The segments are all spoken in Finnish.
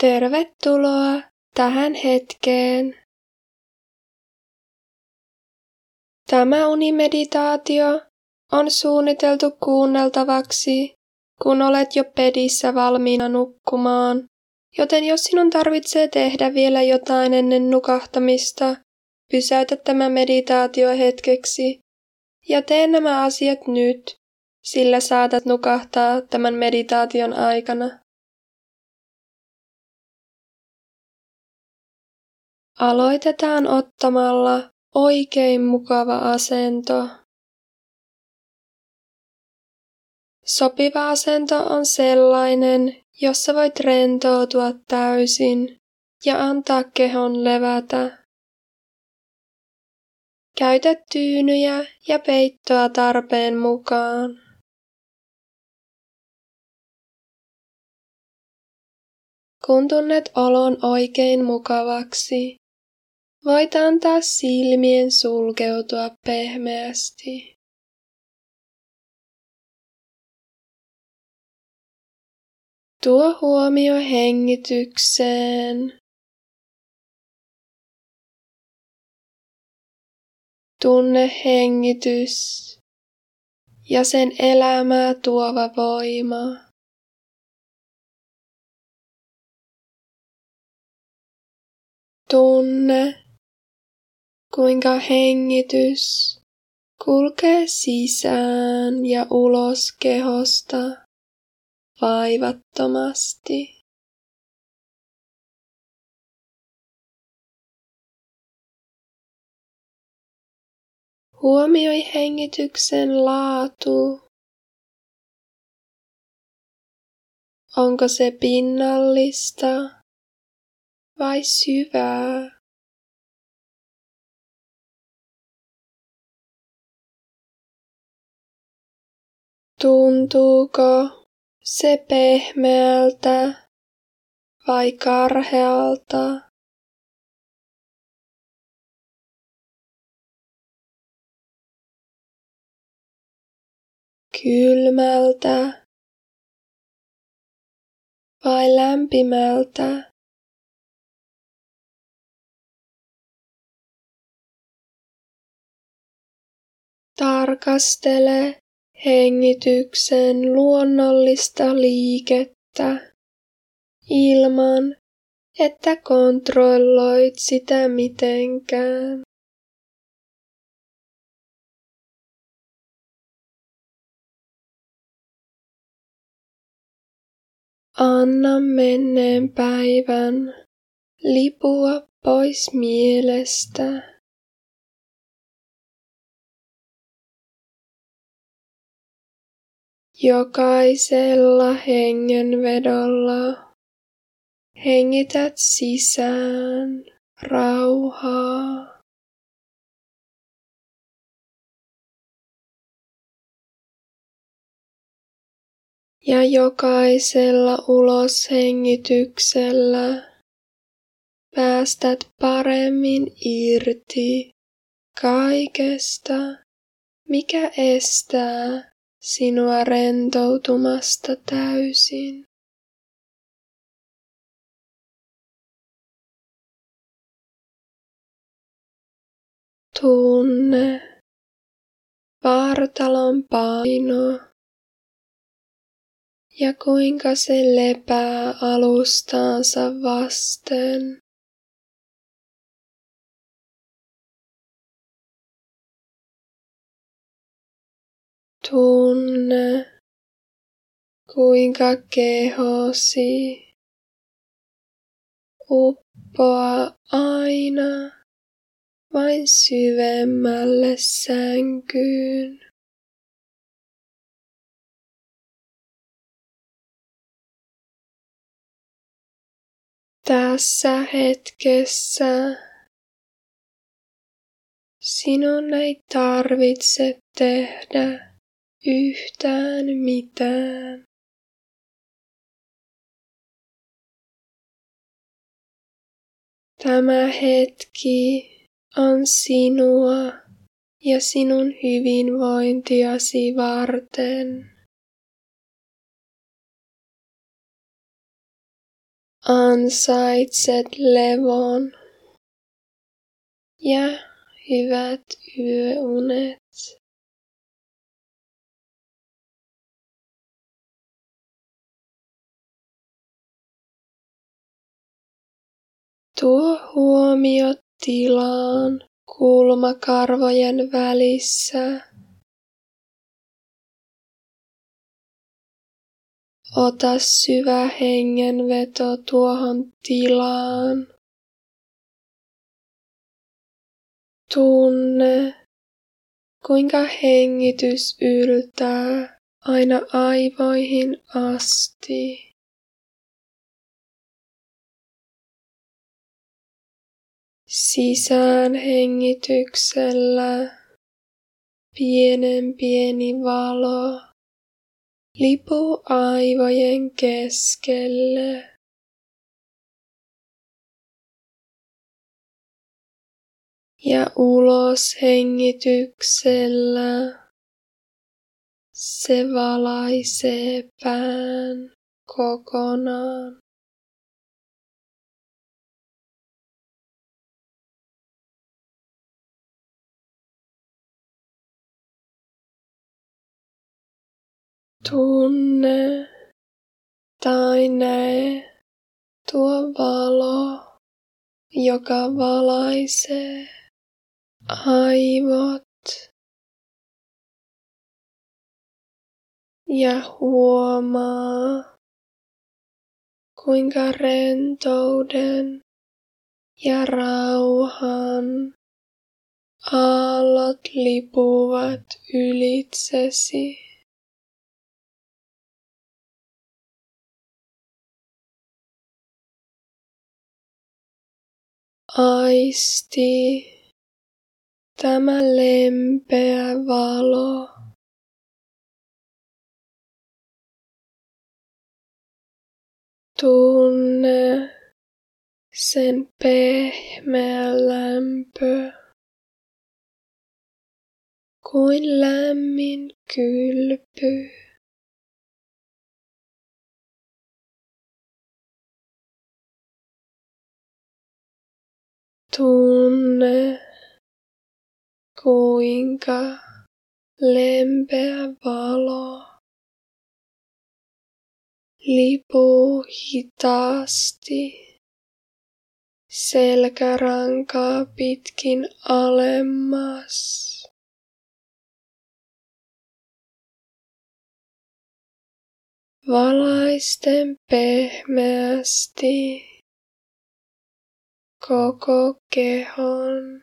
Tervetuloa tähän hetkeen. Tämä unimeditaatio on suunniteltu kuunneltavaksi, kun olet jo pedissä valmiina nukkumaan, joten jos sinun tarvitsee tehdä vielä jotain ennen nukahtamista, pysäytä tämä meditaatio hetkeksi ja tee nämä asiat nyt, sillä saatat nukahtaa tämän meditaation aikana. Aloitetaan ottamalla oikein mukava asento. Sopiva asento on sellainen, jossa voit rentoutua täysin ja antaa kehon levätä. Käytä tyynyjä ja peittoa tarpeen mukaan. Kun tunnet olon oikein mukavaksi, Voit antaa silmien sulkeutua pehmeästi. Tuo huomio hengitykseen. Tunne hengitys ja sen elämää tuova voima. Tunne, kuinka hengitys kulkee sisään ja ulos kehosta vaivattomasti. Huomioi hengityksen laatu. Onko se pinnallista vai syvää? Tuntuuko se pehmeältä vai karhealta? Kylmältä vai lämpimältä? Tarkastele hengityksen luonnollista liikettä ilman, että kontrolloit sitä mitenkään. Anna menneen päivän lipua pois mielestä. Jokaisella hengenvedolla hengität sisään rauhaa. Ja jokaisella uloshengityksellä päästät paremmin irti kaikesta, mikä estää sinua rentoutumasta täysin. Tunne vartalon paino ja kuinka se lepää alustaansa vasten. Tunne, kuinka kehosi uppoaa aina vain syvemmälle sänkyyn. Tässä hetkessä sinun ei tarvitse tehdä yhtään mitään. Tämä hetki on sinua ja sinun hyvinvointiasi varten. Ansaitset levon ja hyvät yöunet. Tuo huomio tilaan kulmakarvojen välissä. Ota syvä hengenveto tuohon tilaan. Tunne, kuinka hengitys yltää aina aivoihin asti. Sisään hengityksellä pienen pieni valo lipuu aivojen keskelle. Ja ulos hengityksellä se valaisee pään kokonaan. Tunne tai näe tuo valo, joka valaisee aivot ja huomaa, kuinka rentouden ja rauhan aallot lipuvat ylitsesi. Aisti tämä lempeä valo. Tunne sen pehmeä lämpö kuin lämmin kylpy. Tunne, kuinka lempeä valo lipuu hitaasti selkärankaa pitkin alemmas. Valaisten pehmeästi koko kehon.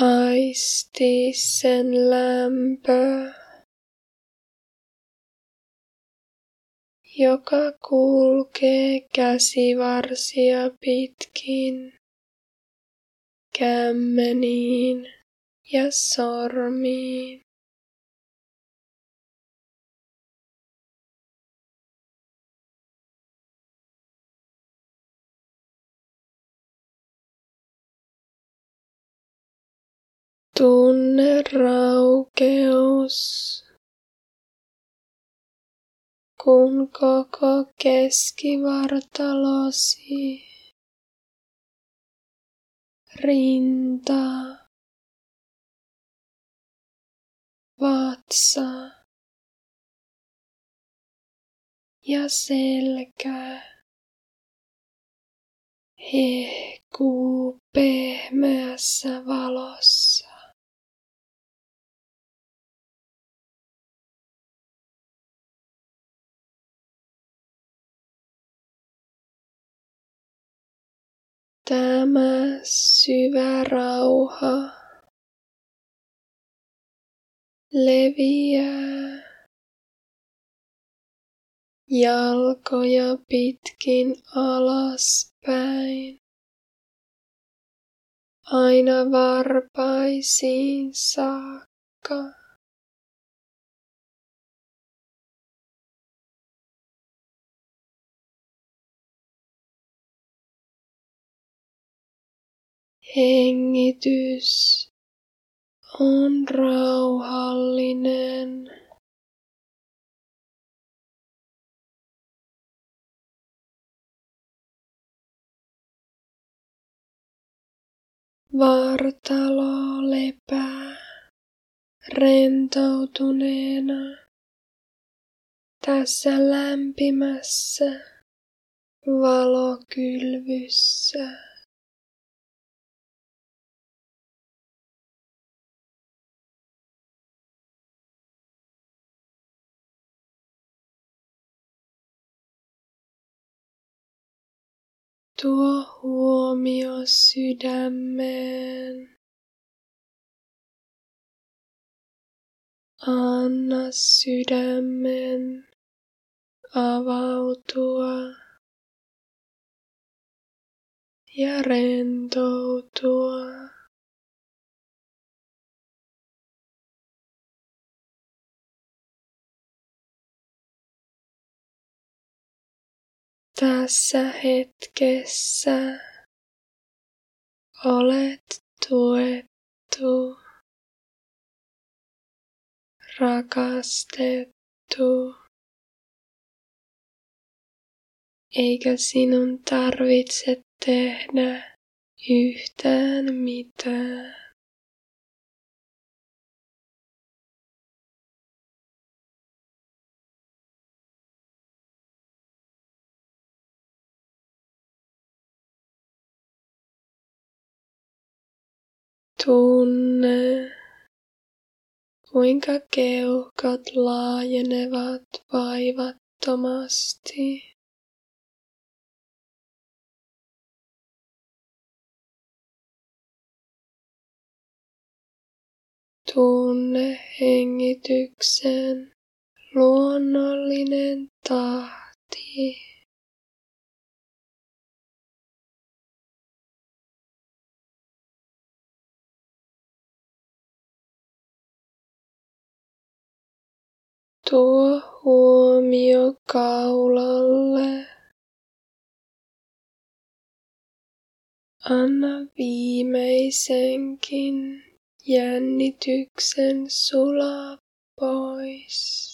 Aisti sen lämpö, joka kulkee käsivarsia pitkin, kämmeniin ja sormiin. Tunne raukeus, kun koko keskivartalosi, rinta, vatsa ja selkä hehkuu pehmeässä valossa. Tämä syvä rauha leviää jalkoja pitkin alaspäin, aina varpaisiin saakka. Hengitys on rauhallinen. Vartalo lepää rentoutuneena tässä lämpimässä valokylvyssä. Tuo huomio sydämeen. Anna sydämen avautua ja rentoutua. Tässä hetkessä olet tuettu, rakastettu, eikä sinun tarvitse tehdä yhtään mitään. Tunne, kuinka keuhkot laajenevat vaivattomasti. Tunne hengityksen luonnollinen tahti. Tuo huomio kaulalle. Anna viimeisenkin jännityksen sulaa pois.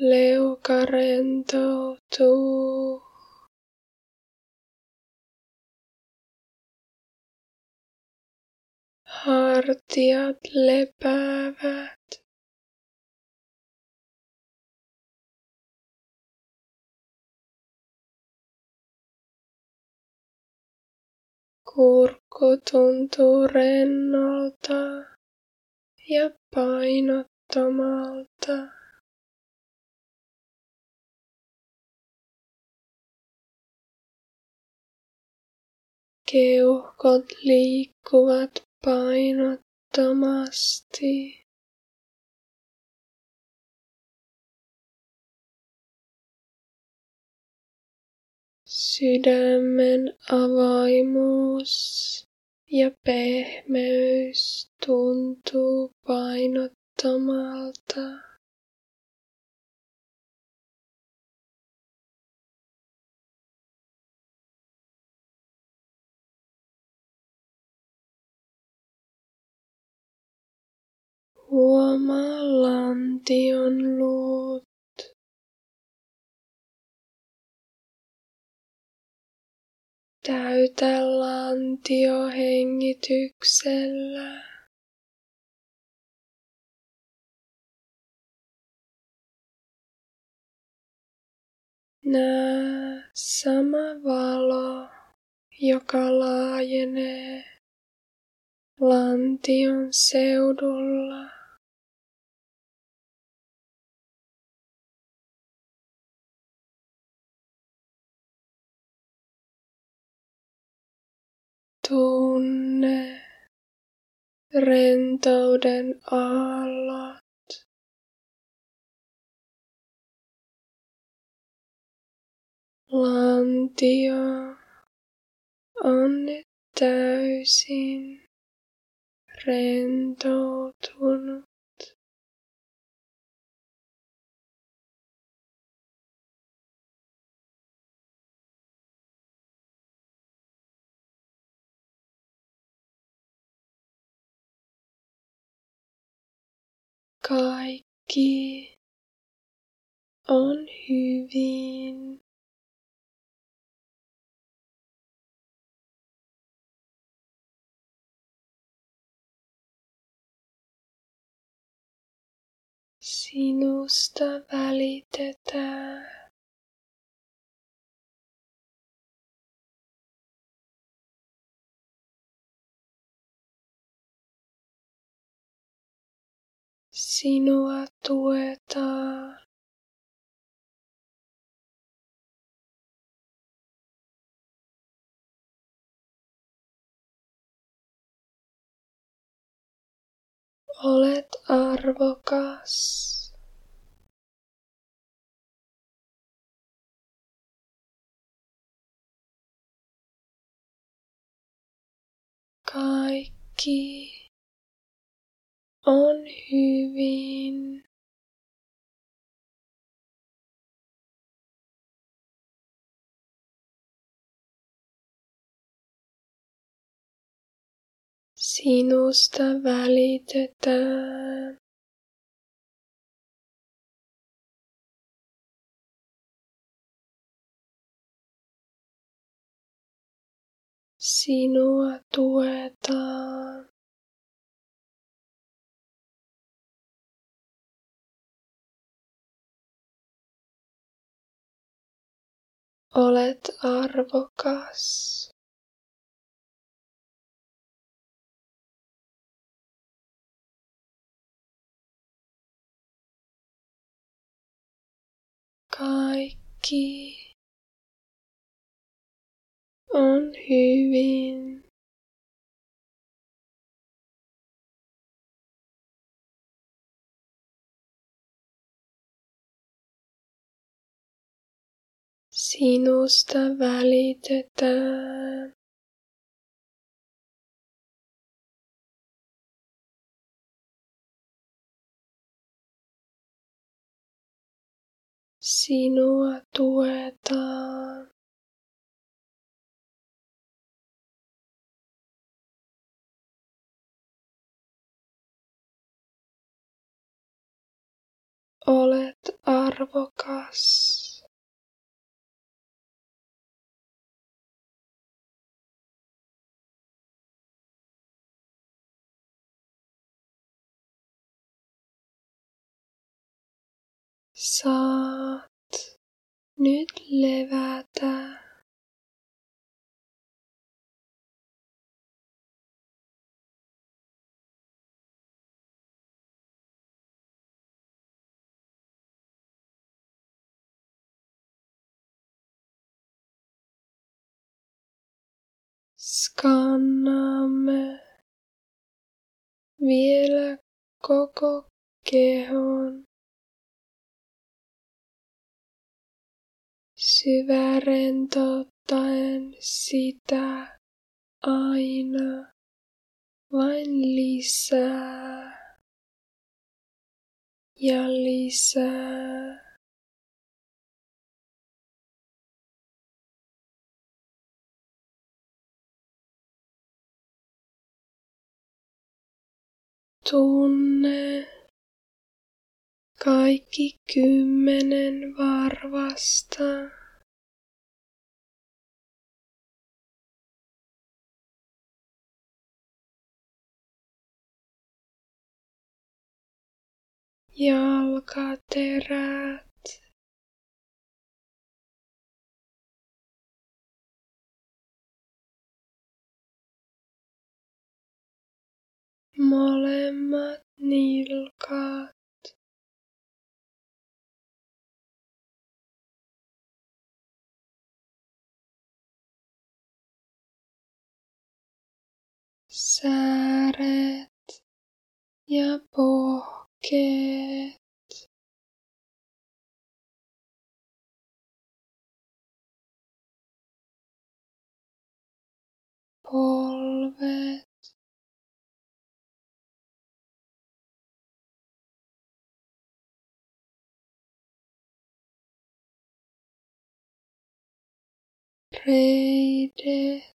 Leuka rentoutuu. Hartiat lepäävät. Kurkku tuntuu rennolta ja painottomalta. Keuhkot liikkuvat painottomasti. Sydämen avaimuus ja pehmeys tuntuu painottomalta. Huomaa lantion luut. Täytä lantio hengityksellä. Nää sama valo, joka laajenee lantion seudulla. Tunne rentouden aallot. Lantio on nyt täysin rentoutunut. Kaikki on hyvin. Sinusta välitetään. Sinua tuetaan. Olet arvokas. Kaikki on hyvin. Sinusta välitetään. Sinua tuetaan. Olet arvokas. Kaikki on hyvin. Sinusta välitetään. Sinua tuetaan. Olet arvokas. Saat nyt levätä. Skannaamme vielä koko kehon. Syvärentouttaen sitä aina vain lisää ja lisää. Tunne kaikki kymmenen varvasta. Jalkaterät. molemmat nilkat. Sääret ja pohkeet. polvet. reidet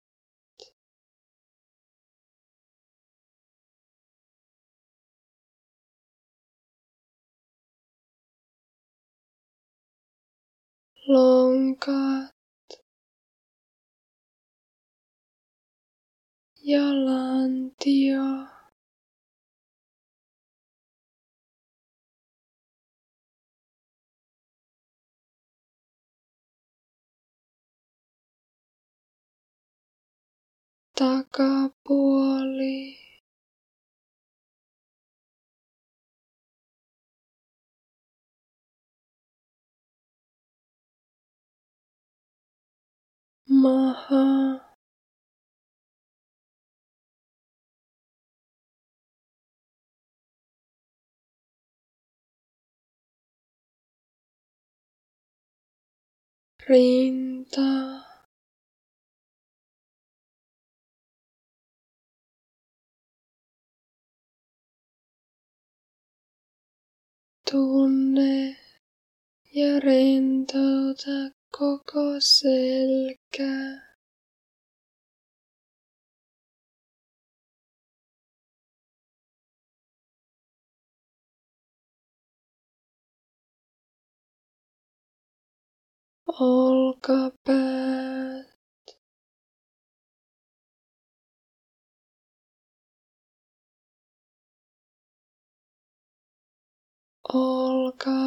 lonkat ja lantio. Takapuoli. Maha. rinta, tunne ja rentouta koko selkää. olkapäät. Olkavarret.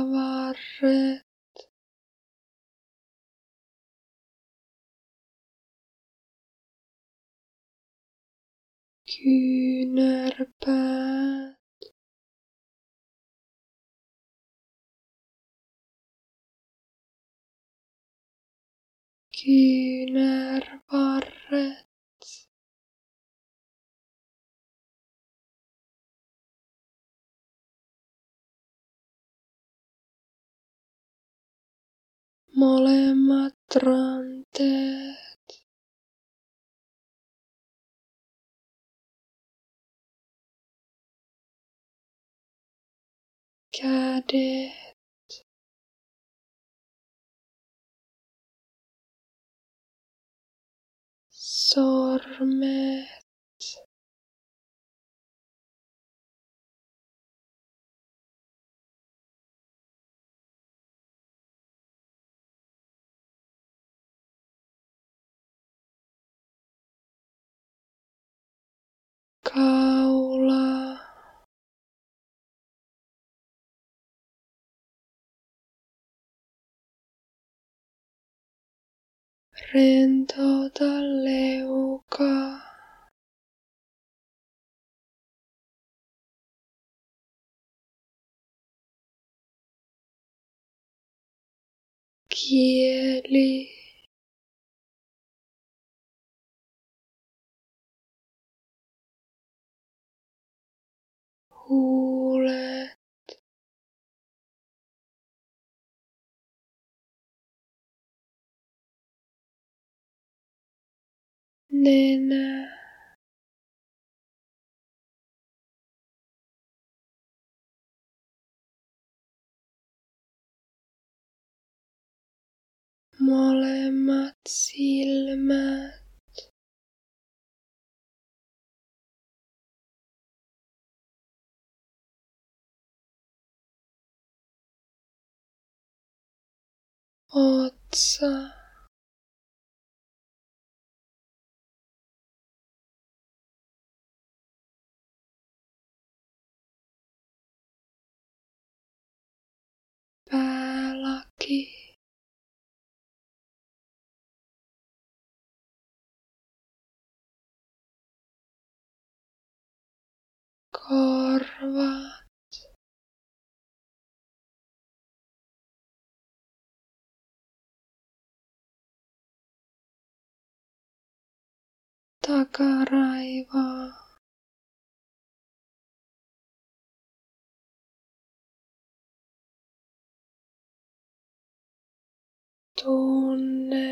Kyynärpäät. kyynärvarret. Molemmat ranteet. at it. Sormet. Cow. Rentouta leuka. Kieli. Huulet. Nenä. Molemmat silmät. Otsa. Takaraivaa. Tunne,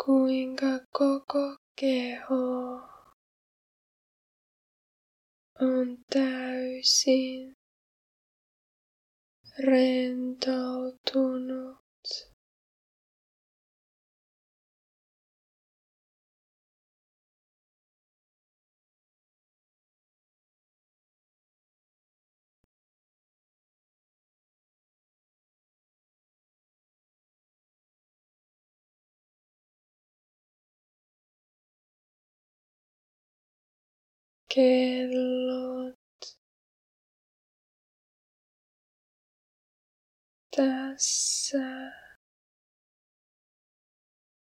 kuinka koko keho on täysin rentoutunut. Kellot tässä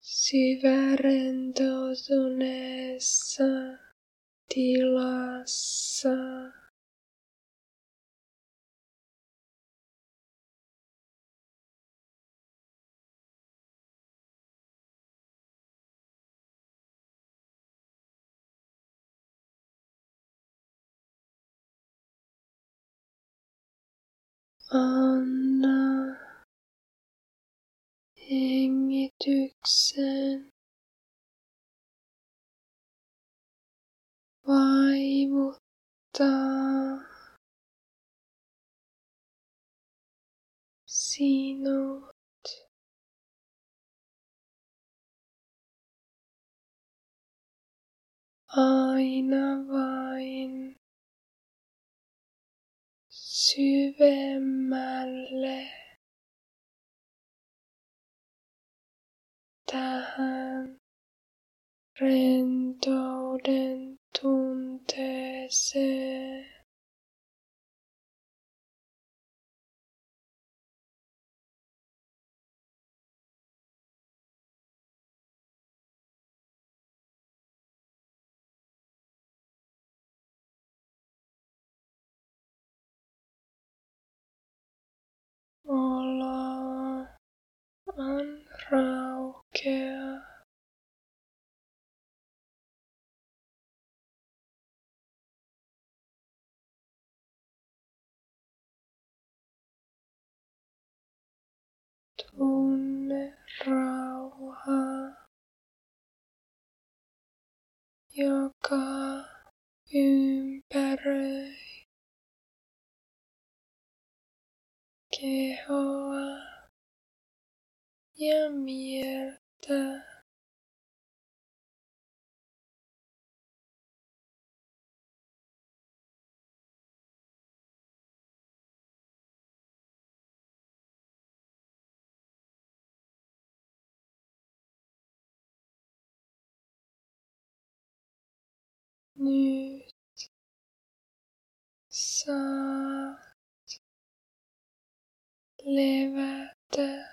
syvärentoutuneessa tilassa. Anna. Hengityksen vaivuttaa sinut. Aina vain syvemmälle tähän rentouden tunteeseen. Joka ympäröi kehoa ja mieltä. Nyt saat levätä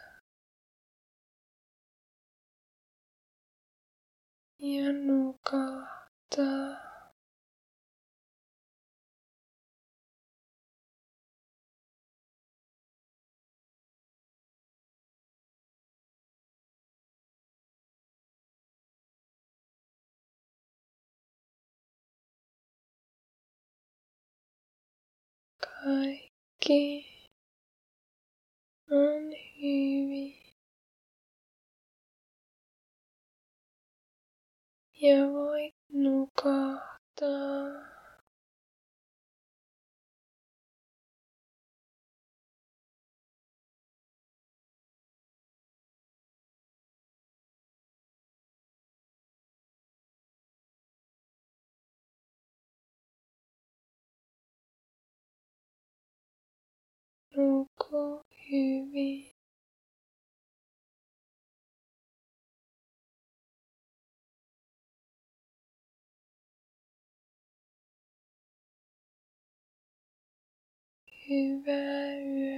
ja nukahtaa. Kaikki on hyvin. Ja voit nukahtaa. 一边安